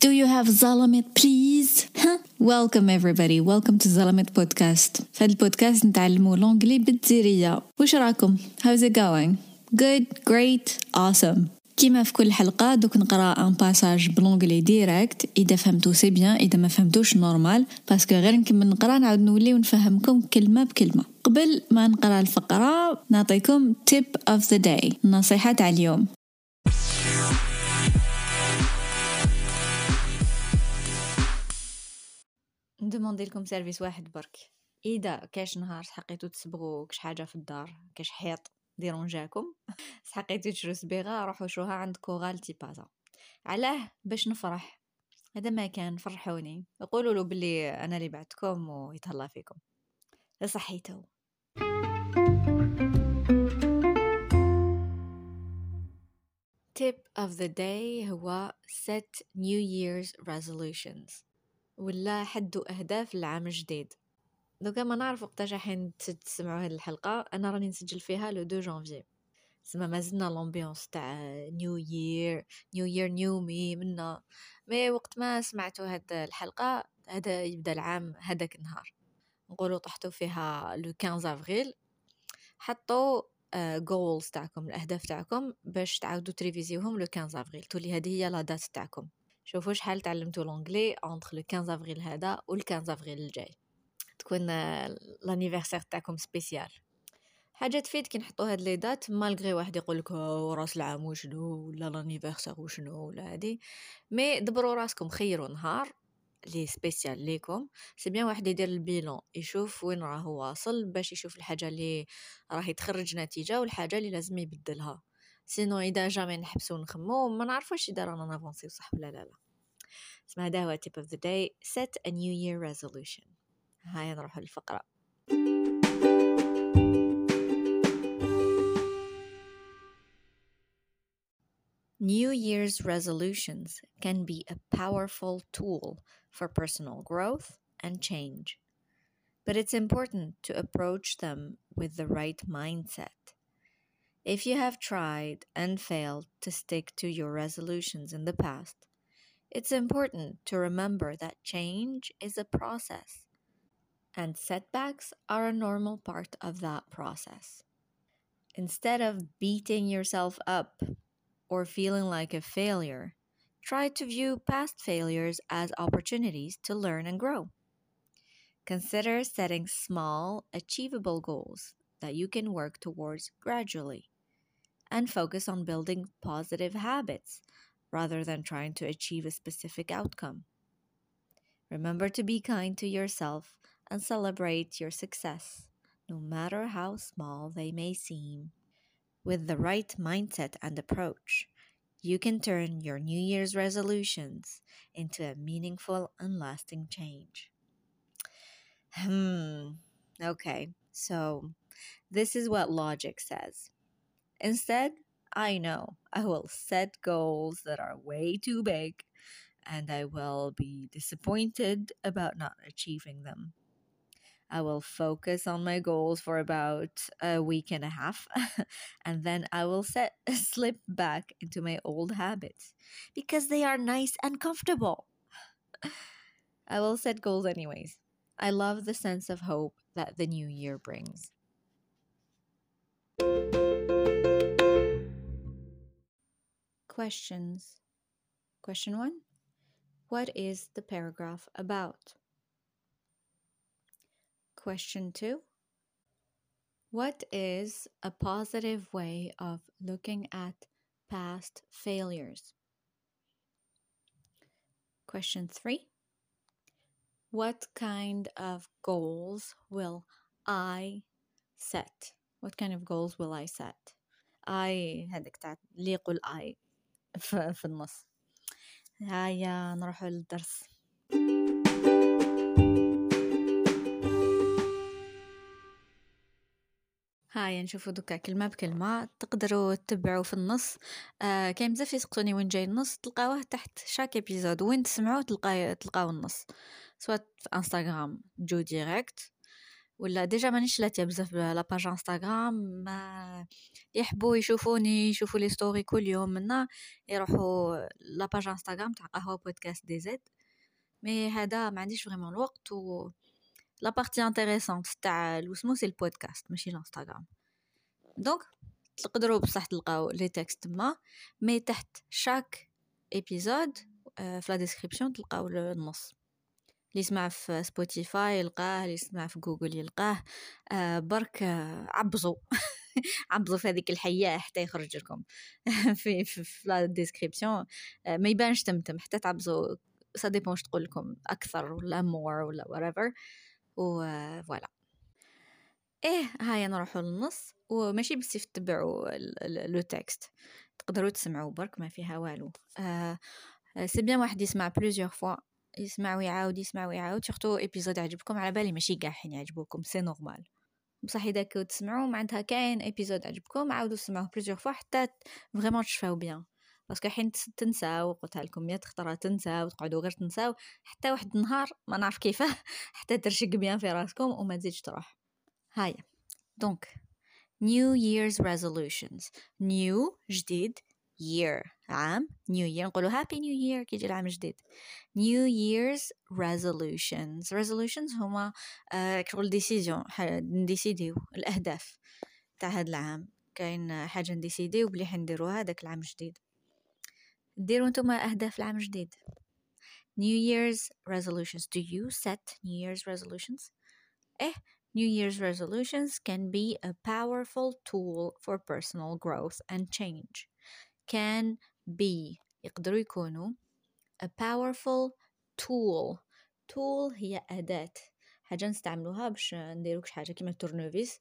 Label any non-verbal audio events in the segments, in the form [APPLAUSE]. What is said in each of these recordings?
Do you have Zalamit please? Welcome everybody, welcome to Zalamit podcast. في هذا البودكاست نتعلموا l'anglais بالجزيرية. وش راكم؟ How's it going? Good, great, awesome. كيما في كل حلقة دوك نقرا un passage ب l'anglais direct اذا فهمتو c'est bien اذا ما فهمتوش normal parce que غير نكمل نقرا نعاود نولي ونفهمكم كلمة بكلمة قبل ما نقرا الفقرة نعطيكم tip of the day النصيحة تاع اليوم ن demander لكم service واحد برك. إذا كاش نهار حقيتو تسبغو كش حاجة في الدار كاش حيط dérange اكم [LAUGHS] حقيتو تشرو سبيغة روحو شوها عند كوغال تيبازا علاه باش نفرح. هذا ما كان فرحوني. قولوا له بلي أنا اللي بعتكم ويتهلا فيكم. صحيتو tip of the day هو set new year's resolutions. ولا حدوا أهداف العام الجديد دوكا ما نعرف وقتاش حين تسمعوا هذه الحلقة أنا راني نسجل فيها le deux janvier. سما مازلنا l'ambiance تاع new year new year new me منا. mais وقت ما سمعتوا هاد الحلقة هذا يبدا العام هذاك النهار. نقولوا طحتوا فيها le 15 افريل حطوا goals uh, تاعكم الأهداف تاعكم باش تعاودوا ت réviser وهم le 15 افريل تولي هذه هي la date تاعكم. شوفوا شحال تعلمتوا l'anglais entre le 15 افريل هذا و 15 افريل الجاي. تكون l'anniversaire تاعكم spécial حاجة تفيد كي نحطوا هاد les dates malgré واحد يقول لك راس العام وشنو؟ ولا l'anniversaire وشنو؟ ولا هادي. mais دبروا راسكم خيروا نهار لي spécial ليكم. c'est bien واحد يدير ال bilan يشوف وين راه واصل باش يشوف الحاجة اللي راح تخرج نتيجة والحاجة اللي لازم يبدلها. سينو إذا جامي نحبسو نخمو ما نعرفوش إذا رانا نافونسي صح ولا لا لا. اسمها هذا هو tip of the day set a new year resolution هاي نروح للفقرة New Year's resolutions can be a powerful tool for personal growth and change, but it's important to approach them with the right mindset. If you have tried and failed to stick to your resolutions in the past, it's important to remember that change is a process, and setbacks are a normal part of that process. Instead of beating yourself up or feeling like a failure, try to view past failures as opportunities to learn and grow. Consider setting small, achievable goals that you can work towards gradually, and focus on building positive habits rather than trying to achieve a specific outcome. Remember to be kind to yourself and celebrate your success, no matter how small they may seem. With the right mindset and approach, you can turn your New Year's resolutions into a meaningful and lasting change. Hmm, okay, so this is what logic says. Instead, I know I will set goals that are way too big and I will be disappointed about not achieving them. I will focus on my goals for about a week and a half, [LAUGHS] and then I will set [LAUGHS] slip back into my old habits because they are nice and comfortable. [SIGHS] I will set goals anyways. I love the sense of hope that the new year brings. Questions. Question 1. What is the paragraph about? Question 2. What is a positive way of looking at past failures? Question 3. What kind of goals will I set? What kind of goals will I set? I هذيك تاع اللي يقول I في, في النص. هيا نروحوا للدرس. هاي نشوفوا دوكا كلمة بكلمة تقدروا تتبعوا في النص. آه كاين بزاف يسقسوني وين جاي النص تلقاوه تحت chaque épisode وين تسمعوه تلقاو تلقاو النص. سواء في انستغرام جو direct ولا déjà مانيش لاتيه بزاف la page انستغرام ما يحبوا يشوفوني يشوفوا les stories كل يوم منا يروحوا la page انستغرام تاع قهوة بودكاست DZ. mais هذا ما عنديش vraiment الوقت و la partie intéressante تاع واسمو c'est البودكاست ماشي الانستغرام donc تقدروا بصح تلقاو les textes تما mais تحت chaque épisode في la description تلقاو النص اللي يسمع في سبوتيفاي يلقاه اللي يسمع في جوجل يلقاه. آه برك آه عبزوا [LAUGHS] عبزوا في هذيك الحياة حتى يخرج لكم. [LAUGHS] في في, في la description آه ما يبانش تمتم حتى تعبزوا ça dépend تقول لكم أكثر ولا more ولا whatever. و voilà إيه هاي نروحوا للنص. وماشي بس تتبعوا le texte. تقدروا تسمعوا برك ما فيها والو. آه c'est bien واحد يسمع plusieurs fois يسمع ويعاود يسمع ويعاود surtout épisode عجبكم؟ على بالي ماشي كاع حين يعجبوكم c'est normal بصح إذا كنتو تسمعوا معناتها كاين épisode عجبكم عاودوا سمعوه plusieurs fois حتى vraiment تشفاو bien parce que حين تنساو قلتها لكم 100 خطره تنساو وتقعدوا غير تنساو حتى واحد النهار ما نعرف كيفاه [LAUGHS] حتى ترشق bien في راسكم وما تزيدش تروح. هاي. donc New Year's resolutions. New جديد. year عام new year نقولوا happy new year كيجي العام الجديد new year's resolutions resolutions هما آه كشغل ديسيزيون نديسيديو الاهداف تاع هذا العام كاين حاجه نديسيديو بلي حنديروها هذاك العام الجديد ديروا نتوما اهداف العام الجديد new year's resolutions do you set new year's resolutions eh New Year's resolutions can be a powerful tool for personal growth and change. can be يقدروا يكونوا a powerful tool tool هي أداة حاجة نستعملوها باش نديرو حاجة كيما التورنوفيس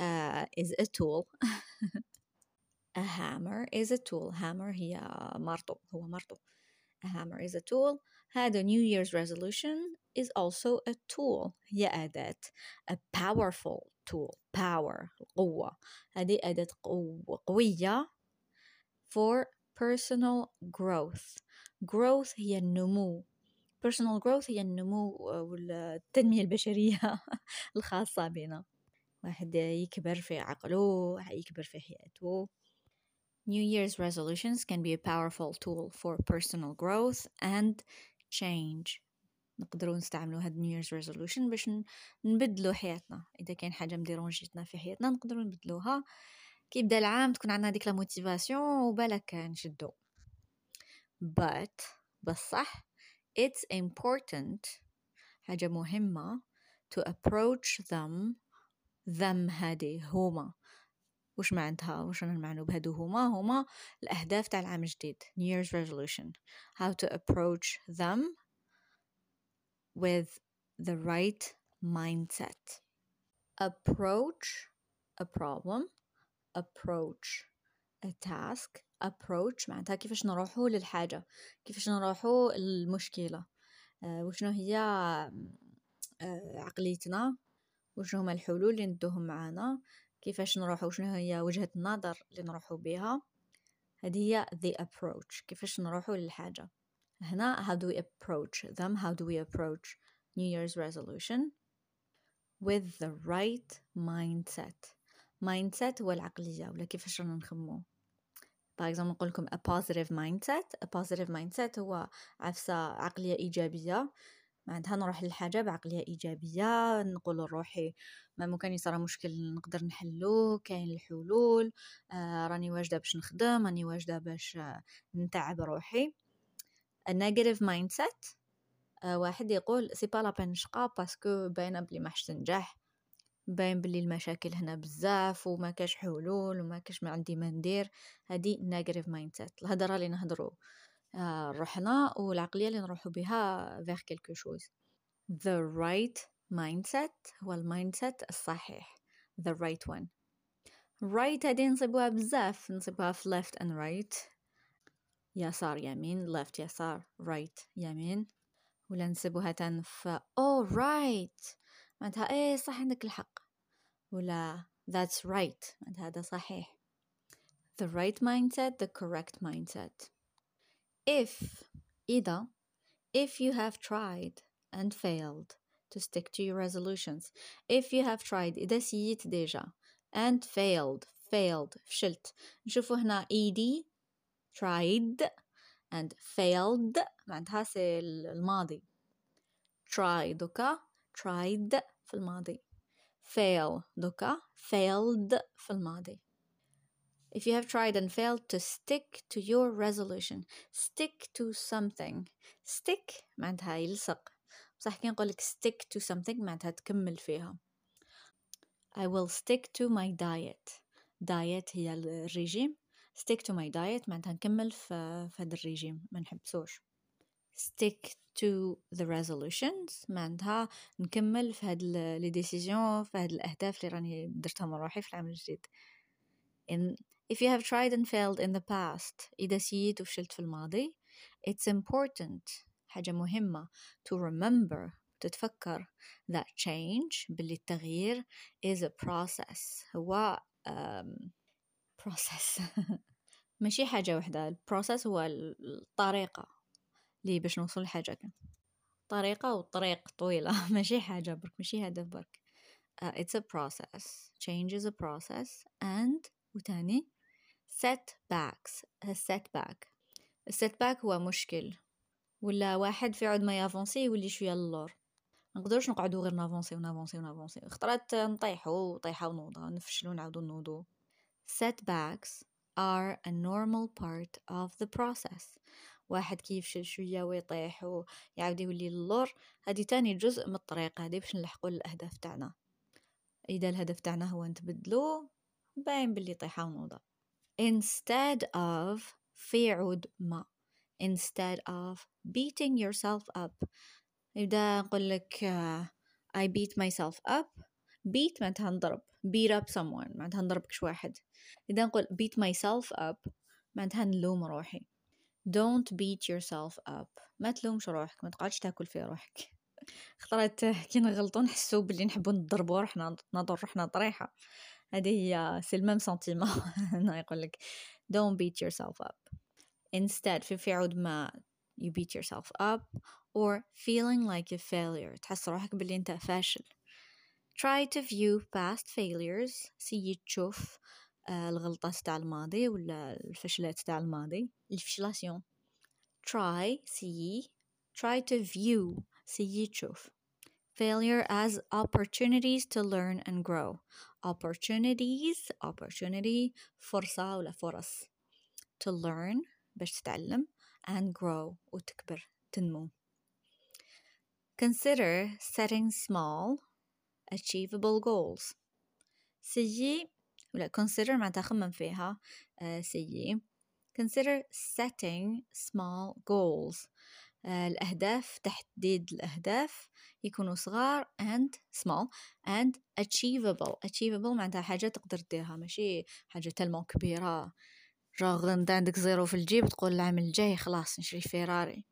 uh, is a tool [LAUGHS] a hammer is a tool hammer هي مرطو هو مرطو a hammer is a tool هذا New Year's resolution is also a tool هي أداة a powerful tool power قوة هذه أداة قوة قوية For personal growth. Growth هي النمو. personal growth هي النمو والتنمية البشرية [LAUGHS] الخاصة بنا. واحد يكبر في عقله يكبر في حياته. New Year's resolutions can be a powerful tool for personal growth and change. نقدروا نستعملوا هاد New Year's resolution باش نبدلوا حياتنا. إذا كان حاجة مديرونجيتنا في حياتنا نقدروا نبدلوها. كي يبدا العام تكون عندنا ديك لا موتيفاسيون وبالك نشدو. But بصح it's important حاجة مهمة to approach them them هادي هما. وش معناتها؟ وش المعنى بهادو هما هما الأهداف تاع العام الجديد. New Year's resolution. How to approach them with the right mindset. Approach a problem approach a task. Approach معناتها كيفاش نروحو للحاجة. كيفاش نروحو للمشكلة. آه وشنو هي آه عقليتنا؟ وشنو هما الحلول اللي ندوهم معانا؟ كيفاش نروحو؟ شنو هي وجهة النظر اللي نروحو بها هذه هي the approach. كيفاش نروحو للحاجة. هنا how do we approach them? How do we approach New Year's resolution? With the right mindset. mindset هو العقلية ولا كيفاش رانا نخمو par exemple نقول لكم a positive mindset. A positive mindset هو عفسة عقلية إيجابية. معناتها نروح للحاجة بعقلية إيجابية نقول لروحي ما ممكن يصرى مشكل نقدر نحلوه كاين الحلول. آه راني واجدة باش نخدم راني واجدة باش آه نتعب روحي. Negative mindset آه واحد يقول c'est pas la peine نشقى parce que باينه بلي ما تنجح باين بلي المشاكل هنا بزاف وما كاش حلول وما كاش ما عندي ما ندير. هذه negative mindset الهضره اللي نهضروا آه روحنا والعقلية اللي نروحوا بها vers quelque chose the right mindset هو ال mindset الصحيح. The right one. Right هذه نصيبوها بزاف. نصيبوها في left and right. يسار يمين. left يسار. right يمين. ولا نسيبوها تن في oh right. معناتها إيه صح عندك الحق ولا that's right معناتها هذا صحيح the right mindset the correct mindset if إذا if you have tried and failed to stick to your resolutions if you have tried إذا سيت ديجا and failed failed فشلت نشوفوا هنا ed tried and failed معناتها سي الماضي try دوكا tried في الماضي fail دوكا failed في الماضي If you have tried and failed to stick to your resolution stick to something stick معناتها يلصق بصح كي نقولك stick to something معناتها تكمل فيها I will stick to my diet diet هي الرجيم stick to my diet معناتها نكمل في, في هذا الرجيم ما نحبسوش stick to the resolutions معناتها نكمل في هاد les décisions في هاد الأهداف اللي راني درتها من روحي في العام الجديد. In if you have tried and failed in the past إذا essayit وفشلت في الماضي it's important حاجة مهمة to remember تتفكر that change باللي التغيير is a process. هو um, process. [LAUGHS] ماشي حاجة وحدة البروسيس هو الطريقة. اللي باش نوصل لحاجة طريقة والطريق طويلة. [LAUGHS] ماشي حاجة برك ماشي هدف برك. uh, it's a process. Change is a process. And وتاني setbacks. A setback. A setback هو مشكل. ولا واحد في عود ما y'avancer يولي شوية للور. نقدرش نقعدو غير n'avancer و n'avancer و n'avancer. خطرات نطيحو طيحة ونوضة نفشلو نعاودو نوضو. Setbacks are a normal part of the process. واحد كي يفشل شوية ويطيح ويعاود يولي للور هادي تاني جزء من الطريق هادي باش نلحقو الأهداف تاعنا. إذا الهدف تاعنا هو نتبدلو باين باللي طيحة ونوضة. Instead of في عود ما instead of beating yourself up. يبدأ نقول لك uh, I beat myself up. Beat معناتها نضرب. Beat up someone معناتها نضرب كش واحد. إذا نقول beat myself up معناتها نلوم روحي. Don't beat yourself up. ما تلومش روحك ما تقعدش تاكل في روحك. [LAUGHS] خطرات كي نغلطو نحسو بلي نحبو نضربو روحنا نضر روحنا طريحة. هذه هي سي الميم سنتيمون هنا يقول لك don't beat yourself up. Instead في في عود ما you beat yourself up or feeling like a failure. تحس روحك بلي انت فاشل. Try to view past failures. سي تشوف الغلطات تاع الماضي ولا الفشلات تاع الماضي الفشلاسيون try سي try to view سي تشوف failure as opportunities to learn and grow opportunities opportunity فرصة ولا فرص to learn باش تتعلم and grow وتكبر تنمو consider setting small achievable goals سيي ولا consider معناتها خمم فيها uh, سيي consider setting small goals uh, الأهداف تحديد الأهداف يكونوا صغار and small and achievable. achievable معناتها حاجة تقدر ديرها ماشي؟ حاجة تلمو كبيرة. راغ انت عندك zéro في الجيب تقول العام الجاي خلاص نشري فيراري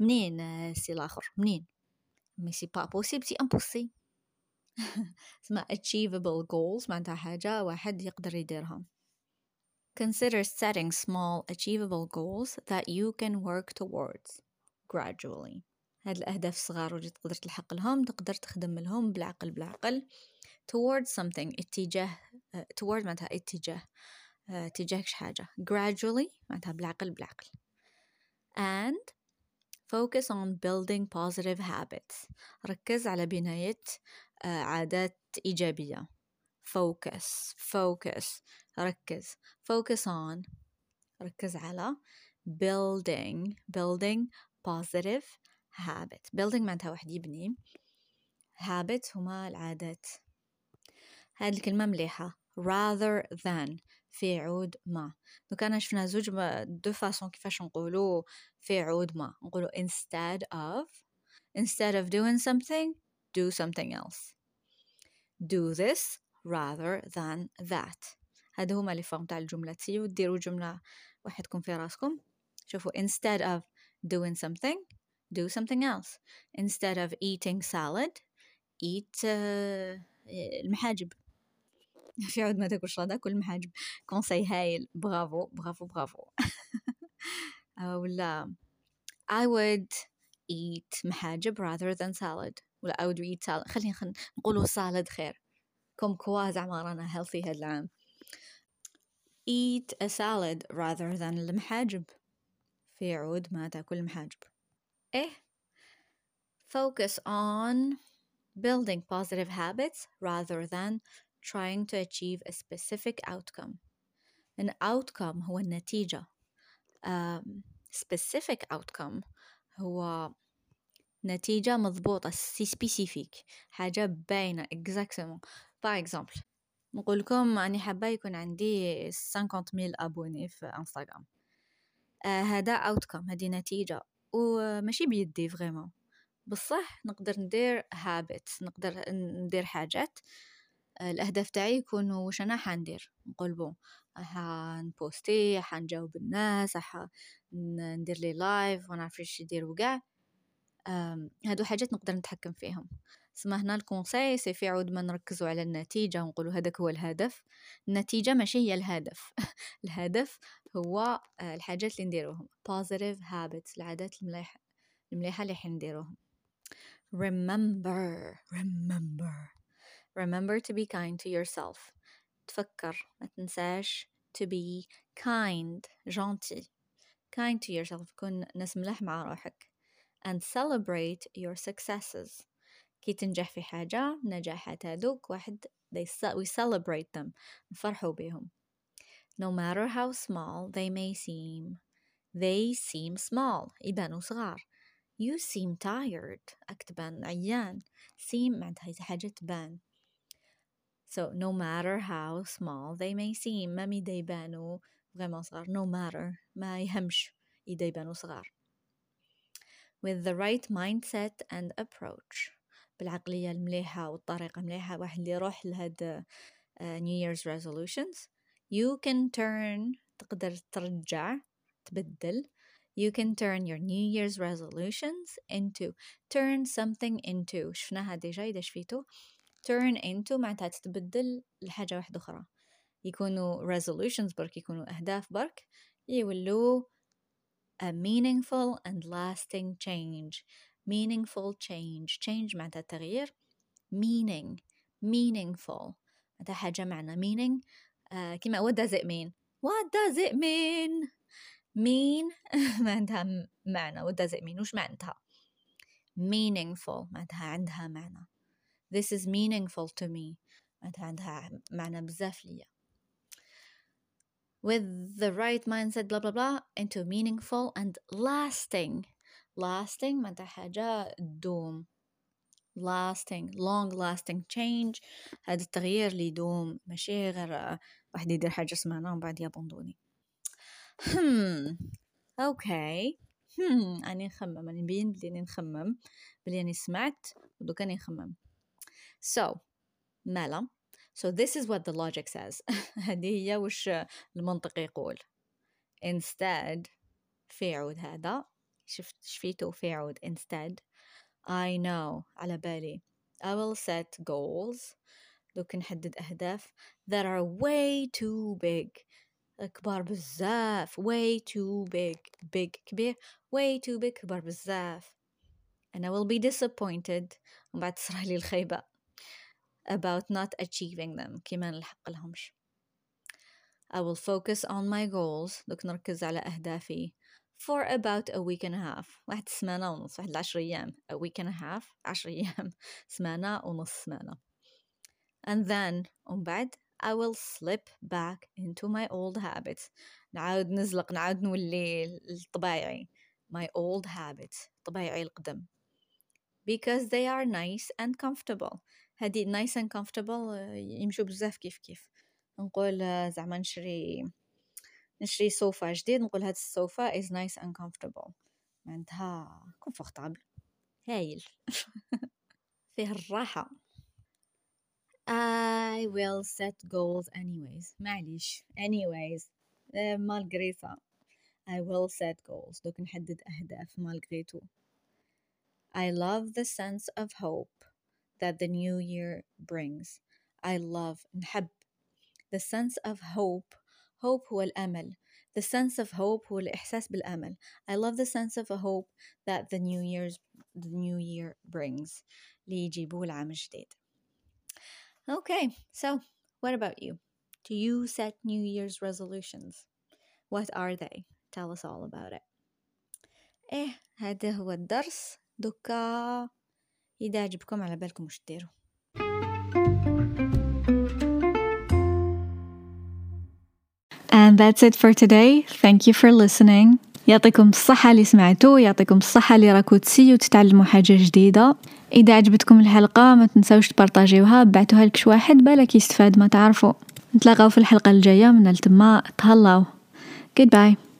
منين سي الآخر؟ منين؟ mais c'est pas possible c'est impossi اسمها achievable goals معناتها حاجة واحد يقدر يديرها Consider setting small achievable goals that you can work towards gradually هاد الأهداف الصغار واللي تقدر تلحق لهم تقدر تخدم لهم بالعقل بالعقل towards something اتجاه uh, toward معناتها اتجاه uh, اتجاه حاجة gradually معناتها بالعقل بالعقل and focus on building positive habits ركز على بناية uh, عادات إيجابية. Focus focus ركز. Focus on ركز على. Building building positive habit. Building معناتها واحد يبني. Habit هما العادات. هذه الكلمة مليحة. Rather than في عود ما. دو كان شفنا زوج de façons كيفاش نقولو في عود ما. نقولو instead of instead of doing something do something else do this rather than that هادو هما لي فورم تاع الجملة تسيو ديرو جملة وحدكم في راسكم شوفوا instead of doing something do something else instead of eating salad eat uh, المحاجب [LAUGHS] في عود ما تاكل شلاضة كل محاجب كونساي هايل برافو برافو برافو ولا I would eat محاجب rather than salad ولا I would eat salad خلينا خل... نقولوا salad خير كم كوا زعما رانا healthy هاد العام eat a salad rather than المحاجب في عود ما تاكل المحاجب إيه focus on building positive habits rather than trying to achieve a specific outcome an outcome هو النتيجة um, specific outcome هو نتيجة مضبوطة c'est spécifique حاجة باينة exactement. Par exemple نقول لكم أني حابة يكون عندي 50 mille abonnés في انستغرام آه هذا outcome هذه نتيجة. وماشي بيدي vraiment بصح نقدر ندير habits نقدر ندير حاجات. الأهداف تاعي يكونوا واش أنا حندير. نقول bon حن poster حنجاوب الناس ندير les lives ونعرف إيش يدير وكاع هادو حاجات نقدر نتحكم فيهم. سما هنا ال conseil c'est في عود ما نركزوا على النتيجة ونقولوا هذاك هو الهدف. النتيجة ماشي هي الهدف. [LAUGHS] الهدف هو آه، الحاجات اللي نديروهم. Positive habits العادات المليحة المليحة اللي حنديروهم remember remember. Remember to be kind to yourself. تفكر ما تنساش to be kind gentil. Kind to yourself. كن ناس ملح مع روحك. and celebrate your successes كي تنجح في حاجة نجاحات هذوك واحد they we celebrate them نفرحوا بهم no matter how small they may seem they seem small يبانوا صغار you seem tired أكتبان عيان seem معناتها حاجة تبان So no matter how small they may seem ما ميدا يبانوا vraiment صغار no matter ما يهمش إذا يبانوا صغار With the right mindset and approach بالعقلية المليحة والطريقة المليحة واحد اللي يروح لهاد uh, New Year's resolutions you can turn تقدر ترجع تبدل you can turn your New Year's resolutions into turn something into شفناها ديجا إذا شفيتو turn into معناتها تتبدل لحاجة واحدة أخرى يكونوا resolutions برك يكونوا أهداف برك يولوا a meaningful and lasting change meaningful change change معناتها تغيير meaning meaningful معناتها حاجة معنى meaning uh, كما what does it mean what does it mean mean [LAUGHS] معناتها معنى what does it mean وش معناتها meaningful معناتها عندها معنى this is meaningful to me معناتها عندها معنى بزاف ليا With the right mindset blah blah blah into meaningful and lasting lasting معناتها حاجة تدوم lasting long lasting change. هذا التغيير اللي يدوم. ماشي غير واحد يدير حاجة سمعنا ومن بعد يابندوني. هم أوكي هم أني نخمم. أني نبين بلي نخمم. بلي أني سمعت ودوكا نخمم. So, مالا؟ So this is what the logic says [LAUGHS] هذه هي وش المنطق يقول Instead في عود هذا شفت شفيته في عود instead I know على بالي I will set goals دوك نحدد أهداف that are way too big كبار بزاف way too big big كبير way too big كبار بزاف and I will be disappointed ومن بعد تصرح لي الخيبة about not achieving them كما نلحق لهمش I will focus on my goals دوك نركز على أهدافي for about a week and a half واحد سمانة ونص واحد العشر أيام a week and a half عشر أيام [LAUGHS] سمانة ونص سمانة and then ومن بعد I will slip back into my old habits نعاود نزلق نعاود نولي الطبيعي my old habits طبيعي القدم because they are nice and comfortable هادي nice and comfortable يمشوا بزاف كيف كيف نقول زعما نشري نشري صوفا جديد نقول هاد الصوفا is nice and comfortable معناتها comfortable هايل فيه الراحة I will set goals anyways معليش anyways malgré ça I will set goals دوك نحدد أهداف tout I love the sense of hope that the new year brings. I love نحب the sense of hope hope هو الأمل the sense of hope هو الإحساس بالأمل I love the sense of hope that the new year's the new year brings اللي يجيبوه العام الجديد okay so what about you do you set new year's resolutions what are they tell us all about it ايه هذا هو الدرس إذا عجبكم على بالكم وش ديروا. And that's it for today. Thank you for listening. يعطيكم الصحة اللي سمعتوا يعطيكم الصحة اللي راكو تسيو تتعلموا حاجة جديدة. إذا عجبتكم الحلقة ما تنسوش تبارطاجيوها بعتوها لكش واحد بالك يستفاد ما تعرفوا. نتلاقاو في الحلقة الجاية من التما تهلاو. Goodbye.